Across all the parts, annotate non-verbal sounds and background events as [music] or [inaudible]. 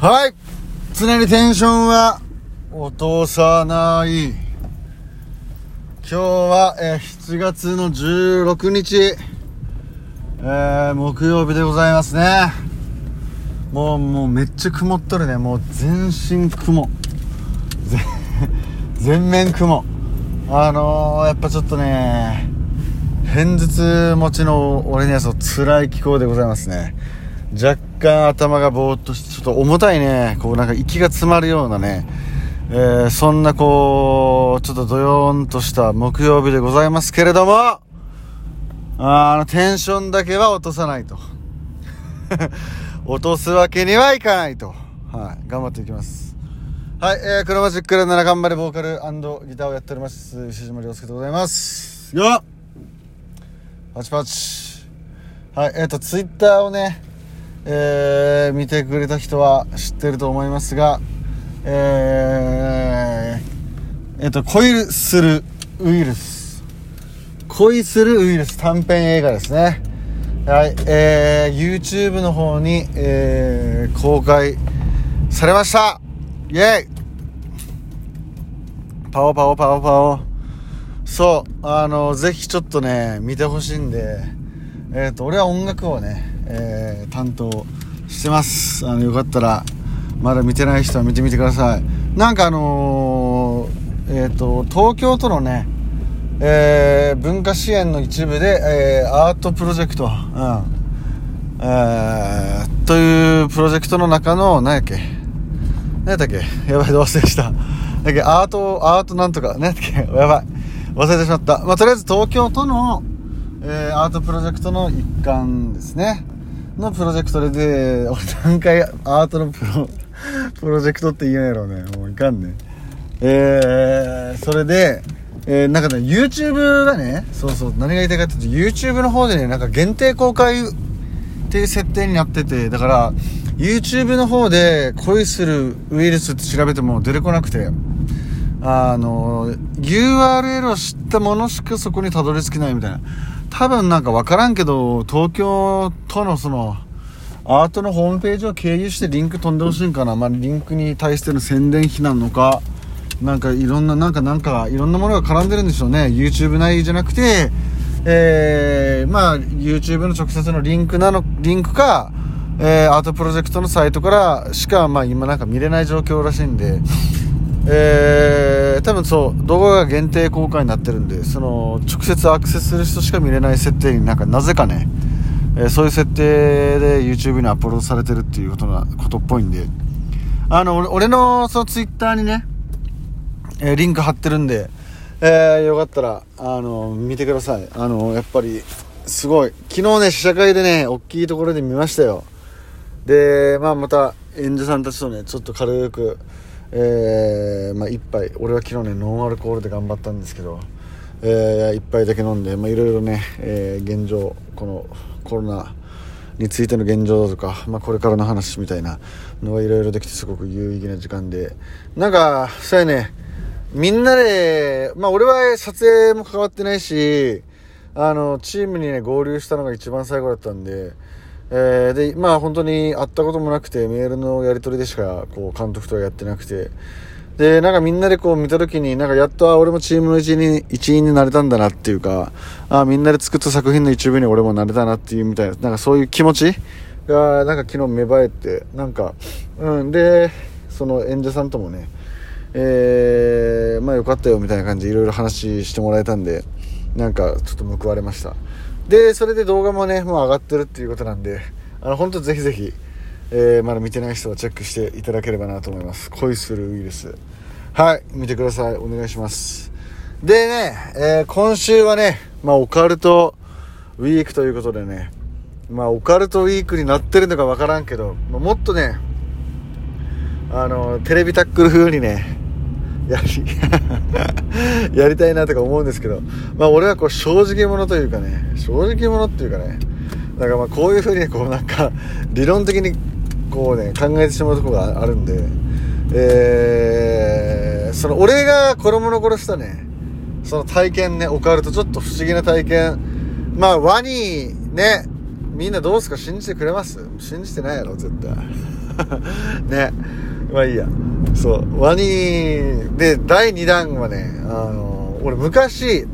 はい。常にテンションは落とさない。今日は、えー7月の16日、えー木曜日でございますね。もうもうめっちゃ曇っとるね。もう全身雲。[laughs] 全面雲。あのー、やっぱちょっとね偏頭痛持ちの俺にはそう辛い気候でございますね。若干頭がぼーっとしてちょっと重たいね。こうなんか息が詰まるようなね。えーそんなこうちょっとどよーんとした木曜日でございますけれども。あのテンションだけは落とさないと。[laughs] 落とすわけにはいかないと。はい頑張っていきます。はい、えー、クロマジックラなら頑張れボーカルギターをやっております石島亮介でございます。よっ。パチパチ。はいえっ、ー、とツイッターをねえー、見てくれた人は知ってると思いますがえー、えっ、と恋するウイルス。恋するウイルス短編映画ですね。はいえー、YouTube の方に、えー、公開されました。イェイ。パオパオパオパオ。そうあのぜひちょっとね見てほしいんでえっ、と俺は音楽をね、えー担当してます。あのよかったらまだ見てない人は見てみてください。なんかあのーえっ、と東京都のねえー文化支援の一部で、えーアートプロジェクト、うん。えーというプロジェクトの中の何やっけ。何やったっけ。やばい忘れした。だっけ。アートアートなんとか。何やったっけ。やばい。忘れてしまった。まあとりあえず東京都の、えーアートプロジェクトの一環ですね。のプロジェクトでで俺何回アートのプロプロジェクトって言うんやろうね。もういかんね。えー、それで、えー、なんかね YouTube がねそうそう何が言いたいかっていうと YouTube の方でねなんか限定公開っていう設定になっててだから YouTube の方で恋するウイルスって調べても出てこなくてあの URL を知ったものしかそこにたどり着けないみたいな。多分なんかわからんけど東京都のそのアートのホームページを経由してリンク飛んでほしいんかな、まあ、リンクに対しての宣伝費なのか。なんかいろんななんかなんかいろんなものが絡んでるんでしょうね。YouTube 内じゃなくてえー、まあ YouTube の直接のリンクなのリンクかえーアートプロジェクトのサイトからしか、まあ、今なんか見れない状況らしいんで、えー多分そう動画が限定公開になってるんでその直接アクセスする人しか見れない設定になんかなぜかね、えーそういう設定で YouTube にアップロードされてるっていうことなことっぽいんであの俺のその Twitter にね、えーリンク貼ってるんで、えーよかったらあの見てください。あのやっぱりすごい。昨日ね試写会でね大きいところで見ましたよ。で、まあ、また演者さんたちとねちょっと軽く、えーまあ、一杯。俺は昨日ねノンアルコールで頑張ったんですけど、えー、一杯だけ飲んで、いろいろね、えー現状このコロナについての現状だとか、まあ、これからの話みたいなのがいろいろできてすごく有意義な時間で。なんかそうやね。みんなでまあ俺は撮影も関わってないしあのチームにね合流したのが一番最後だったんでえーでまあ本当に会ったこともなくてメールのやり取りでしかこう監督とはやってなくて。でなんかみんなでこう見た時になんかやっとあ俺もチームの一員に一員になれたんだなっていうかあみんなで作った作品の一部に俺もなれたなっていうみたいななんかそういう気持ちがなんか昨日芽生えてなんかうんでその演者さんともねえー、まあよかったよみたいな感じでいろいろ話してもらえたんでなんかちょっと報われました。でそれで動画もねもう上がってるっていうことなんであの本当ぜひぜひ、えーまだ見てない人はチェックしていただければなと思います。恋するウイルス。はい見てください。お願いします。でね、えー今週はね、まあ、オカルトウィークということでねまあオカルトウィークになってるのかわからんけど、まあもっとねあのテレビタックル風にねやり [laughs] やりたいなとか思うんですけどまあ俺はこう正直者というかね正直者っていうかねだかまあこういう風にこうなんか理論的にこうね考えてしまうところがあるんでえー、その俺が子供の頃したねその体験ねオカルトちょっと不思議な体験まあワニねみんなどうすか？信じてくれます？信じてないやろ絶対。[laughs] ね。まあいいや。そう。ワニで第2弾はねあの俺昔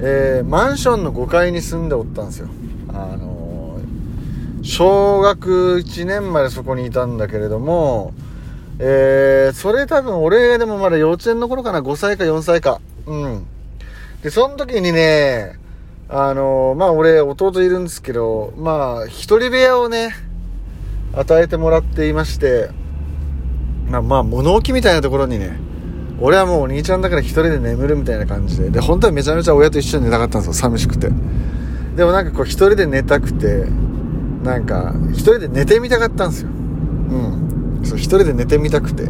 えー、マンションの5階に住んでおったんですよ。あの小学1年までそこにいたんだけれどもえー、それ多分俺でもまだ幼稚園の頃かな5歳か4歳か。うん。でその時にねあのまあ俺弟いるんですけどまあ一人部屋をね与えてもらっていまして、まあまあ物置みたいなところにね、俺はもうお兄ちゃんだから一人で眠るみたいな感じで、で、本当はめちゃめちゃ親と一緒に寝たかったんですよ、寂しくて。でもなんかこう一人で寝たくて、なんか一人で寝てみたかったんですよ。うん。そう、一人で寝てみたくて。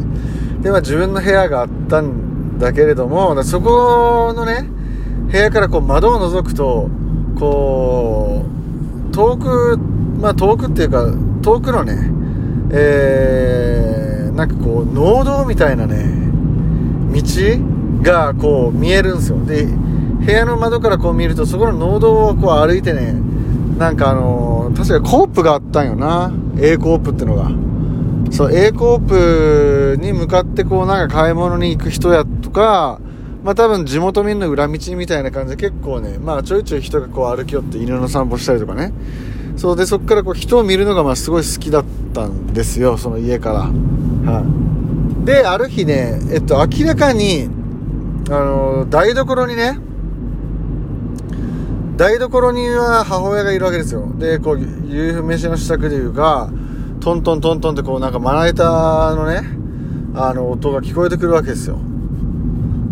で、まあ自分の部屋があったんだけれども、そこのね、部屋からこう窓を覗くと、こう、遠く、まあ遠くっていうか、遠くのね、えー、なんかこう、農道みたいなね、道がこう見えるんですよ。で、部屋の窓からこう見ると、そこの農道をこう歩いてね、なんかあのー、確かコープがあったんよな。A コープってのが。そう、A コープに向かってこうなんか買い物に行く人やとか、まあ多分地元民の裏道みたいな感じで結構ね、まあちょいちょい人がこう歩き寄って犬の散歩したりとかね、そうでそこからこう人を見るのがまあすごい好きだったんですよその家からはい。である日ねえっと明らかにあの台所にね台所には母親がいるわけですよ。でこう夕飯の支度でいうかトントントントンってこうなんかまな板のねあの音が聞こえてくるわけですよ。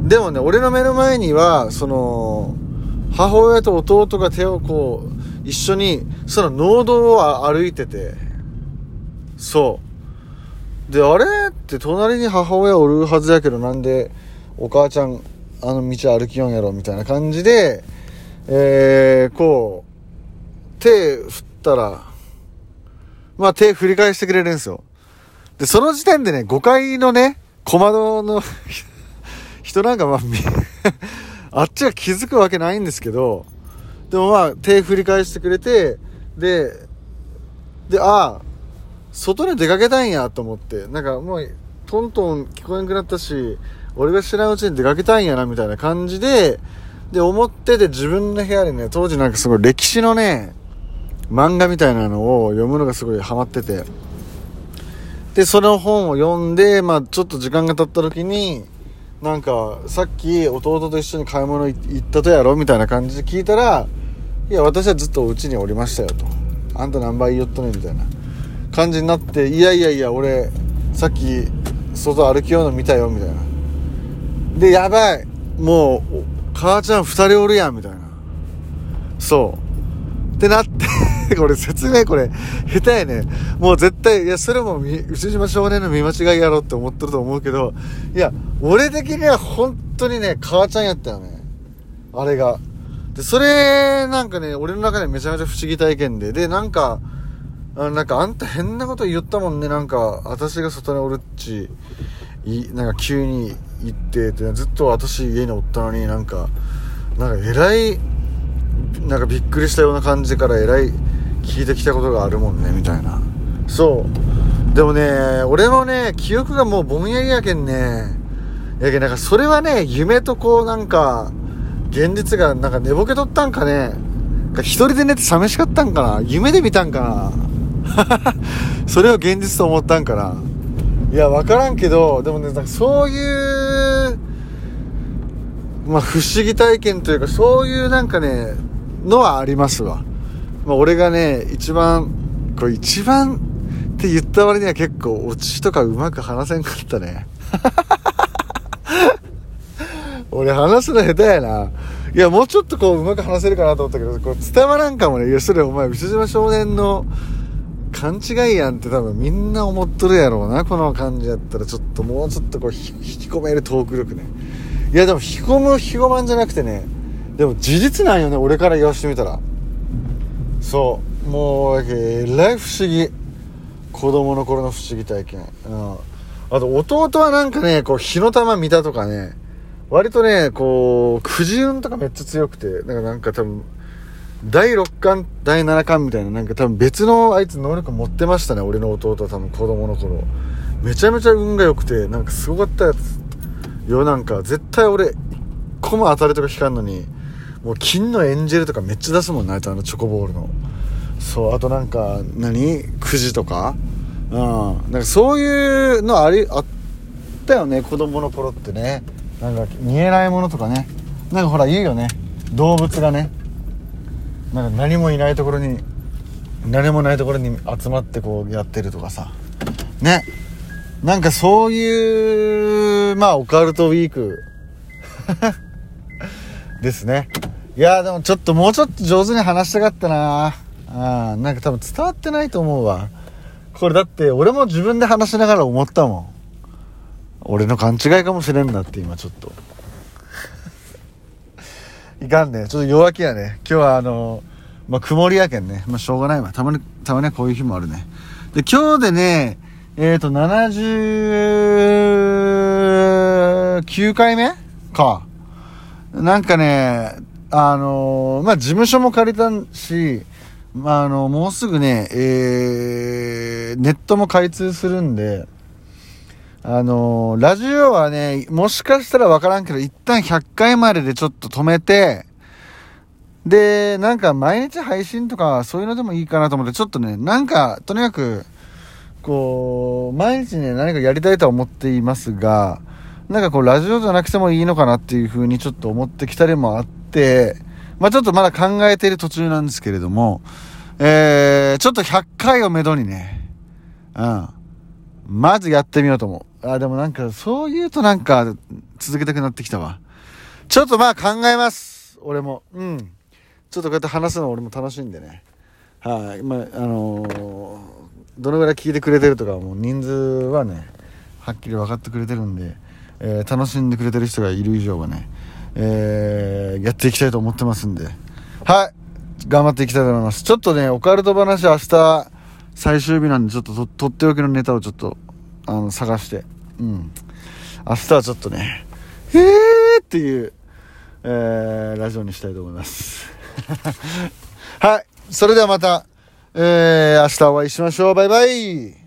でもね俺の目の前にはその母親と弟が手をこう一緒にその農道を歩いててそう。であれ？って隣に母親おるはずやけどなんでお母ちゃんあの道歩きよんやろみたいな感じでえー、こう手振ったらまあ手振り返してくれるんですよ。でその時点でね5階のね小窓の [laughs] 人なんかまあ [laughs] あっちが気づくわけないんですけどでもまあ、手振り返してくれて、で、で、ああ、外に出かけたいんやと思って、なんかもう、トントン聞こえなくなったし、俺が知らんうちに出かけたいんやな、みたいな感じで、で、思ってて自分の部屋でね、当時なんかすごい歴史のね、漫画みたいなのを読むのがすごいハマってて、で、その本を読んで、まあちょっと時間が経った時に、なんか、さっき弟と一緒に買い物行ったとやろみたいな感じで聞いたら、いや、私はずっとうちにおりましたよと。あんた何倍言っとねみたいな。感じになって、いやいやいや、俺、さっき、外歩きようの見たよ、みたいな。で、やばい。もう、母ちゃん二人おるやん、みたいな。そう。ってなって [laughs] これ説明これ、下手やね。もう絶対、いや、それも牛島少年の見間違いやろって思ってると思うけど、いや、俺的には本当にね、母ちゃんやったよね。あれが。で、それ、なんかね、俺の中でめちゃめちゃ不思議体験で、で、なんか、あなんかあんた変なこと言ったもんね、なんか、私が外におるっち、い、なんか急に行ってて、ずっと私家におったのになんか、なんか偉い、なんかびっくりしたような感じから偉い聞いてきたことがあるもんねみたいな。そう。でもね俺もね記憶がもうぼんやりやけんね。やけんなんかそれはね夢とこうなんか現実がなんか寝ぼけとったんかね。一人で寝て寂しかったんかな。夢で見たんかな。[laughs] それを現実と思ったんかないや分からんけどでもねなんかそういうまあ不思議体験というかそういうなんかねのはありますわまあ、俺がね、一番、これ一番って言った割には結構オチとかうまく話せんかったね。[laughs] 俺話すの下手やな。いや、もうちょっとこう、うまく話せるかなと思ったけど、こう、伝わらんかもね。いや、それお前、牛島少年の勘違いやんって多分みんな思っとるやろうな、この感じやったら。ちょっともうちょっとこう、引き込めるトーク力ね。いや、でも、引き込む、引き込まんじゃなくてね、でも事実なんよね、俺から言わしてみたら。そうもうえらい不思議子供の頃の不思議体験うんあと弟はなんかねこう火の玉見たとかね割とねこうくじ運とかめっちゃ強くてだかなんか多分第6巻、第7巻みたいな、なんか多分別のあいつ能力持ってましたね、俺の弟は多分子供の頃。めちゃめちゃ運が良くて、なんかすごかったやつ。よ、なんか絶対俺、一個も当たりとか引かんのに、もう金のエンジェルとかめっちゃ出すもんな、あいつあのチョコボールの。そう、あとなんか、何？くじとか？うん。なんかそういうのあり、あったよね、子供の頃ってね。なんか見えないものとかね。なんかほら言うよね。動物がね。なんか何もいないところに何もないところに集まってこうやってるとかさ。ね。なんかそういうまあオカルトウィーク。[laughs] ですね。いやでもちょっともうちょっと上手に話したかったな。あなんか多分伝わってないと思うわ。これだって俺も自分で話しながら思ったもん。俺の勘違いかもしれんなって今ちょっと。いかんね。ちょっと弱気やね。今日はあの、まあ、曇りやけんね。まあ、しょうがないわ。たまに、たまにこういう日もあるね。で、今日でね、えっ、ー、と、79回目か。なんかね、あのまあ、事務所も借りたし、まあ、あの、もうすぐね、えー、ネットも開通するんで、あのー、ラジオはね、もしかしたらわからんけど、一旦100回まででちょっと止めて、で、なんか毎日配信とかそういうのでもいいかなと思って、ちょっとね、なんか、とにかく、こう、毎日ね、何かやりたいとは思っていますが、なんかこう、ラジオじゃなくてもいいのかなっていう風にちょっと思ってきたりもあって、まあちょっとまだ考えている途中なんですけれども、えー、ちょっと100回をめどにね、うん。まずやってみようと思う。あ、でもなんか、そう言うとなんか、続けたくなってきたわ。ちょっとまあ考えます。俺も。うん。ちょっとこうやって話すの俺も楽しいんでね。はい、まあ、あのー、どのぐらい聞いてくれてるとかもう人数はね、はっきり分かってくれてるんで、えー、楽しんでくれてる人がいる以上はね、えー、やっていきたいと思ってますんで。はい。頑張っていきたいと思います。ちょっとね、オカルト話明日、最終日なんでちょっとととっておきのネタをちょっとあの探して。うん。明日はちょっとねえーっていう、えー、ラジオにしたいと思います。[laughs] はい。それではまた、えー、明日お会いしましょう。バイバイ。